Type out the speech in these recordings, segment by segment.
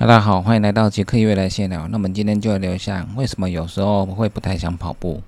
大家好，欢迎来到杰克月来闲聊。那我们今天就来聊一下，为什么有时候会不太想跑步。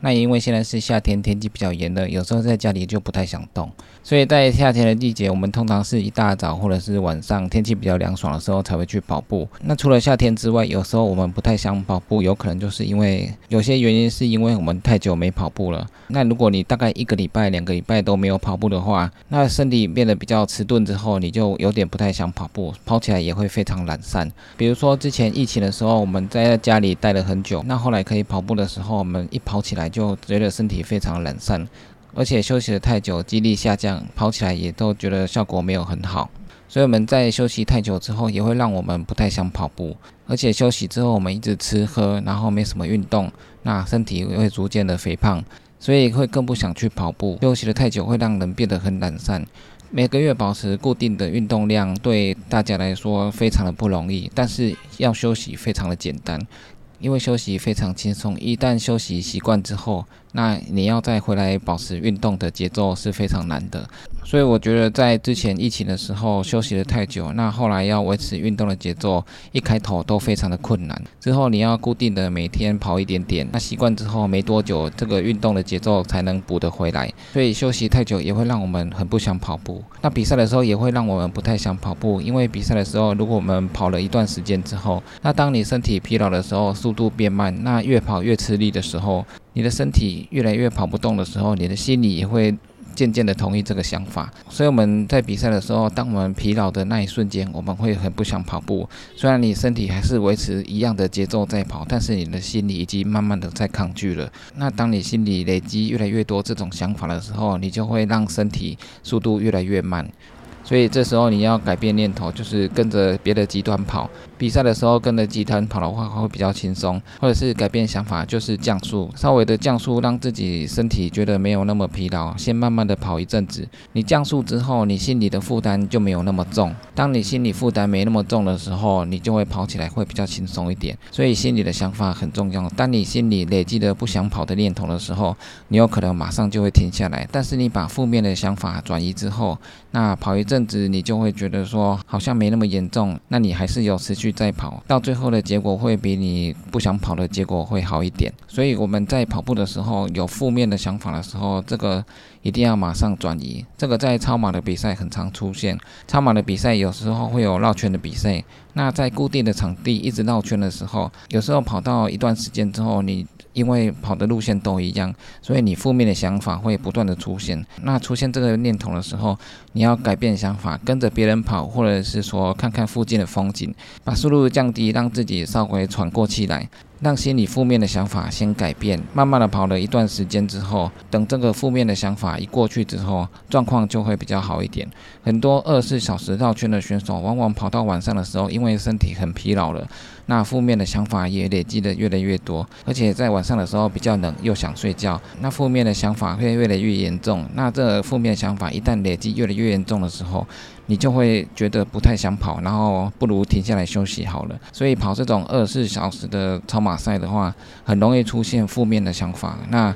那因为现在是夏天，天气比较炎热，有时候在家里就不太想动，所以在夏天的季节，我们通常是一大早或者是晚上天气比较凉爽的时候才会去跑步。那除了夏天之外，有时候我们不太想跑步，有可能就是因为有些原因，是因为我们太久没跑步了。那如果你大概一个礼拜、两个礼拜都没有跑步的话，那身体变得比较迟钝之后，你就有点不太想跑步，跑起来也会非常懒散。比如说之前疫情的时候，我们在家里待了很久，那后来可以跑步的时候，我们一跑起来。就觉得身体非常懒散，而且休息的太久，肌力下降，跑起来也都觉得效果没有很好。所以我们在休息太久之后，也会让我们不太想跑步。而且休息之后，我们一直吃喝，然后没什么运动，那身体会逐渐的肥胖，所以会更不想去跑步。休息的太久，会让人变得很懒散。每个月保持固定的运动量，对大家来说非常的不容易，但是要休息非常的简单。因为休息非常轻松，一旦休息习惯之后，那你要再回来保持运动的节奏是非常难的。所以我觉得在之前疫情的时候休息的太久，那后来要维持运动的节奏，一开头都非常的困难。之后你要固定的每天跑一点点，那习惯之后没多久，这个运动的节奏才能补得回来。所以休息太久也会让我们很不想跑步。那比赛的时候也会让我们不太想跑步，因为比赛的时候如果我们跑了一段时间之后，那当你身体疲劳的时候，速度变慢，那越跑越吃力的时候，你的身体越来越跑不动的时候，你的心里也会。渐渐的同意这个想法，所以我们在比赛的时候，当我们疲劳的那一瞬间，我们会很不想跑步。虽然你身体还是维持一样的节奏在跑，但是你的心里已经慢慢的在抗拒了。那当你心里累积越来越多这种想法的时候，你就会让身体速度越来越慢。所以这时候你要改变念头，就是跟着别的极端跑。比赛的时候跟着极端跑的话，会比较轻松。或者是改变想法，就是降速，稍微的降速，让自己身体觉得没有那么疲劳，先慢慢的跑一阵子。你降速之后，你心里的负担就没有那么重。当你心理负担没那么重的时候，你就会跑起来会比较轻松一点。所以心里的想法很重要。当你心里累积的不想跑的念头的时候，你有可能马上就会停下来。但是你把负面的想法转移之后，那跑一阵。子你就会觉得说好像没那么严重，那你还是有持续在跑，到最后的结果会比你不想跑的结果会好一点。所以我们在跑步的时候有负面的想法的时候，这个一定要马上转移。这个在超马的比赛很常出现，超马的比赛有时候会有绕圈的比赛。那在固定的场地一直绕圈的时候，有时候跑到一段时间之后，你因为跑的路线都一样，所以你负面的想法会不断的出现。那出现这个念头的时候，你要改变想法，跟着别人跑，或者是说看看附近的风景，把速度降低，让自己稍微喘过气来。让心理负面的想法先改变，慢慢的跑了一段时间之后，等这个负面的想法一过去之后，状况就会比较好一点。很多二十四小时绕圈的选手，往往跑到晚上的时候，因为身体很疲劳了，那负面的想法也累积的越来越多，而且在晚上的时候比较冷，又想睡觉，那负面的想法会越来越严重。那这负面想法一旦累积越来越严重的时候，你就会觉得不太想跑，然后不如停下来休息好了。所以跑这种二十四小时的超马赛的话，很容易出现负面的想法。那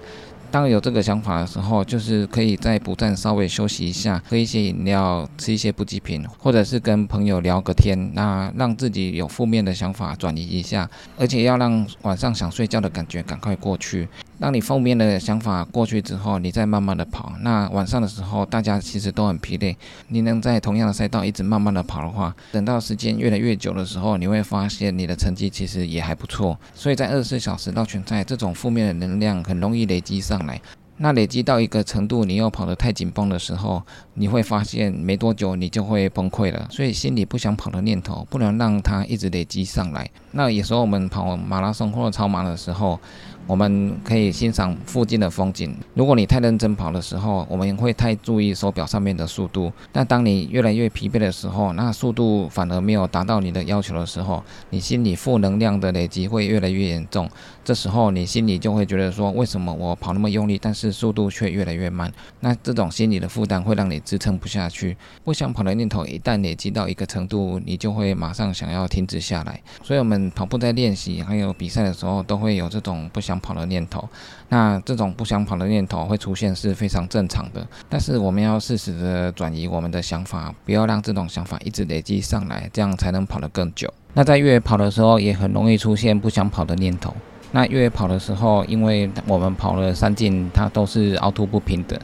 当有这个想法的时候，就是可以在补站稍微休息一下，喝一些饮料，吃一些补给品，或者是跟朋友聊个天，那让自己有负面的想法转移一下，而且要让晚上想睡觉的感觉赶快过去。当你负面的想法过去之后，你再慢慢的跑。那晚上的时候，大家其实都很疲累。你能在同样的赛道一直慢慢的跑的话，等到时间越来越久的时候，你会发现你的成绩其实也还不错。所以在二十四小时绕圈赛，这种负面的能量很容易累积上来。那累积到一个程度，你又跑得太紧绷的时候，你会发现没多久你就会崩溃了。所以心里不想跑的念头，不能让它一直累积上来。那有时候我们跑马拉松或者超马的时候，我们可以欣赏附近的风景。如果你太认真跑的时候，我们会太注意手表上面的速度。那当你越来越疲惫的时候，那速度反而没有达到你的要求的时候，你心里负能量的累积会越来越严重。这时候你心里就会觉得说，为什么我跑那么用力，但是速度却越来越慢？那这种心理的负担会让你支撑不下去。不想跑的念头一旦累积到一个程度，你就会马上想要停止下来。所以，我们跑步在练习还有比赛的时候，都会有这种不想。想跑的念头。那这种不想跑的念头会出现是非常正常的，但是我们要适时的转移我们的想法，不要让这种想法一直累积上来，这样才能跑得更久。那在越野跑的时候，也很容易出现不想跑的念头。那越野跑的时候，因为我们跑了山径，它都是凹凸不平的，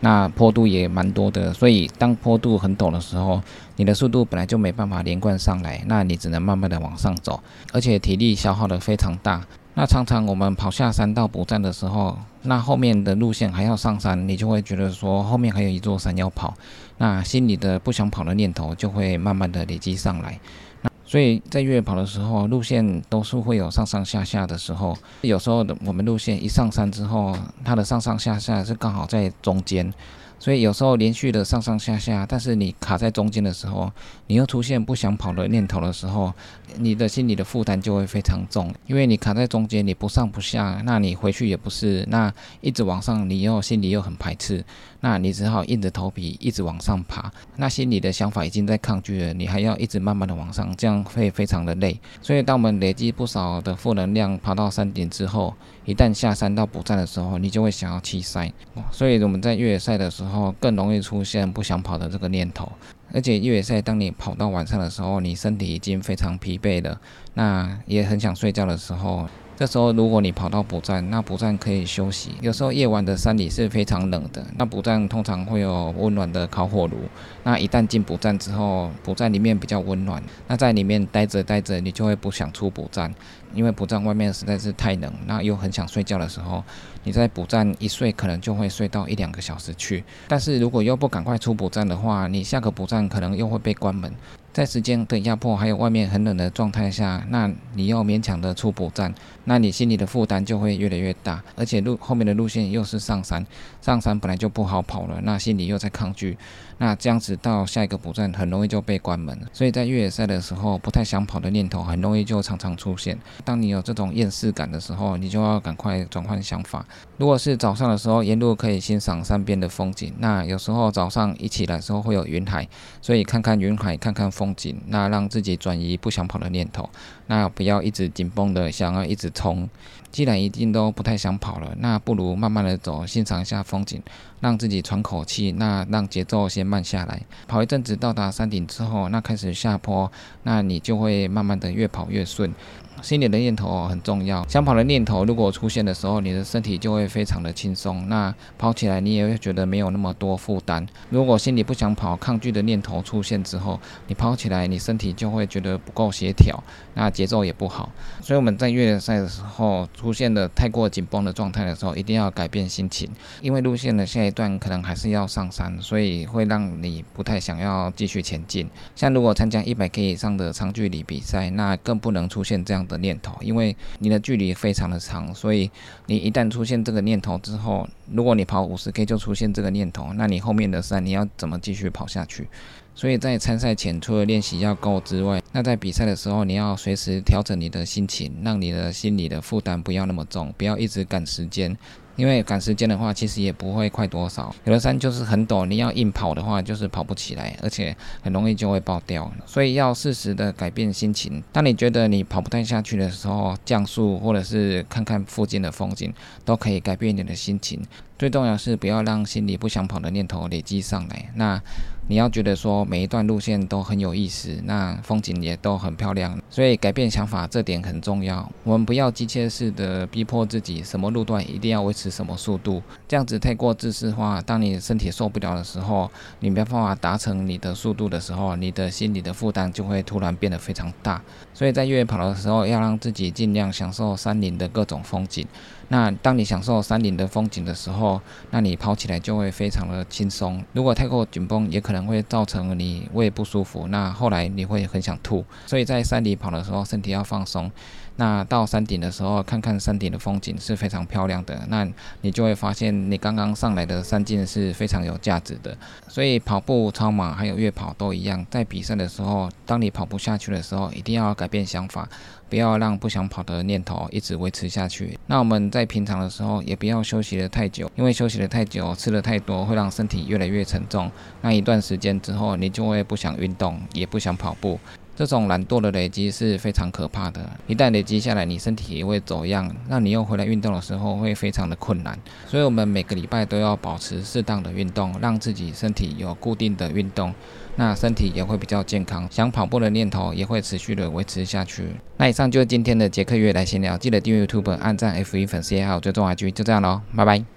那坡度也蛮多的，所以当坡度很陡的时候，你的速度本来就没办法连贯上来，那你只能慢慢的往上走，而且体力消耗的非常大。那常常我们跑下山到补站的时候，那后面的路线还要上山，你就会觉得说后面还有一座山要跑，那心里的不想跑的念头就会慢慢的累积上来。那所以在越野跑的时候，路线都是会有上上下下的时候，有时候我们路线一上山之后，它的上上下下是刚好在中间。所以有时候连续的上上下下，但是你卡在中间的时候，你又出现不想跑的念头的时候，你的心理的负担就会非常重，因为你卡在中间，你不上不下，那你回去也不是，那一直往上，你又心里又很排斥，那你只好硬着头皮一直往上爬，那心里的想法已经在抗拒了，你还要一直慢慢的往上，这样会非常的累。所以当我们累积不少的负能量，爬到山顶之后，一旦下山到补站的时候，你就会想要弃赛。所以我们在越野赛的时候，更容易出现不想跑的这个念头。而且越野赛，当你跑到晚上的时候，你身体已经非常疲惫了，那也很想睡觉的时候。这时候，如果你跑到补站，那补站可以休息。有时候夜晚的山里是非常冷的，那补站通常会有温暖的烤火炉。那一旦进补站之后，补站里面比较温暖，那在里面待着待着，你就会不想出补站，因为补站外面实在是太冷，那又很想睡觉的时候，你在补站一睡，可能就会睡到一两个小时去。但是如果又不赶快出补站的话，你下个补站可能又会被关门。在时间的压迫，还有外面很冷的状态下，那你要勉强的出补站，那你心里的负担就会越来越大。而且路后面的路线又是上山，上山本来就不好跑了，那心里又在抗拒，那这样子到下一个补站很容易就被关门。所以在越野赛的时候，不太想跑的念头很容易就常常出现。当你有这种厌世感的时候，你就要赶快转换想法。如果是早上的时候，沿路可以欣赏山边的风景，那有时候早上一起来的时候会有云海，所以看看云海，看看风。风景，那让自己转移不想跑的念头，那不要一直紧绷的想要一直冲。既然一定都不太想跑了，那不如慢慢的走，欣赏一下风景，让自己喘口气，那让节奏先慢下来。跑一阵子到达山顶之后，那开始下坡，那你就会慢慢的越跑越顺。心里的念头很重要，想跑的念头如果出现的时候，你的身体就会非常的轻松，那跑起来你也会觉得没有那么多负担。如果心里不想跑，抗拒的念头出现之后，你跑起来你身体就会觉得不够协调，那节奏也不好。所以我们在越野赛的时候出现的太过紧绷的状态的时候，一定要改变心情，因为路线的下一段可能还是要上山，所以会让你不太想要继续前进。像如果参加一百 K 以上的长距离比赛，那更不能出现这样的。念头，因为你的距离非常的长，所以你一旦出现这个念头之后，如果你跑五十 K 就出现这个念头，那你后面的山你要怎么继续跑下去？所以在参赛前，除了练习要够之外，那在比赛的时候，你要随时调整你的心情，让你的心理的负担不要那么重，不要一直赶时间。因为赶时间的话，其实也不会快多少。有的山就是很陡，你要硬跑的话，就是跑不起来，而且很容易就会爆掉。所以要适时的改变心情。当你觉得你跑不太下去的时候，降速或者是看看附近的风景，都可以改变你的心情。最重要是不要让心里不想跑的念头累积上来。那你要觉得说每一段路线都很有意思，那风景也都很漂亮。所以改变想法这点很重要。我们不要机械式的逼迫自己，什么路段一定要维持什么速度，这样子太过自私化。当你身体受不了的时候，你没办法达成你的速度的时候，你的心理的负担就会突然变得非常大。所以在越野跑的时候，要让自己尽量享受山林的各种风景。那当你享受山顶的风景的时候，那你跑起来就会非常的轻松。如果太过紧绷，也可能会造成你胃不舒服。那后来你会很想吐。所以在山里跑的时候，身体要放松。那到山顶的时候，看看山顶的风景是非常漂亮的。那你就会发现，你刚刚上来的山径是非常有价值的。所以跑步、超马还有越跑都一样，在比赛的时候，当你跑不下去的时候，一定要改变想法，不要让不想跑的念头一直维持下去。那我们在平常的时候，也不要休息的太久，因为休息的太久，吃的太多，会让身体越来越沉重。那一段时间之后，你就会不想运动，也不想跑步。这种懒惰的累积是非常可怕的，一旦累积下来，你身体也会走样，那你又回来运动的时候会非常的困难。所以，我们每个礼拜都要保持适当的运动，让自己身体有固定的运动，那身体也会比较健康，想跑步的念头也会持续的维持下去。那以上就是今天的杰克月来闲聊，记得订阅 YouTube、按赞 F 一粉丝也好，追踪 IG，就这样喽，拜拜。